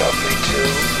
stuff too.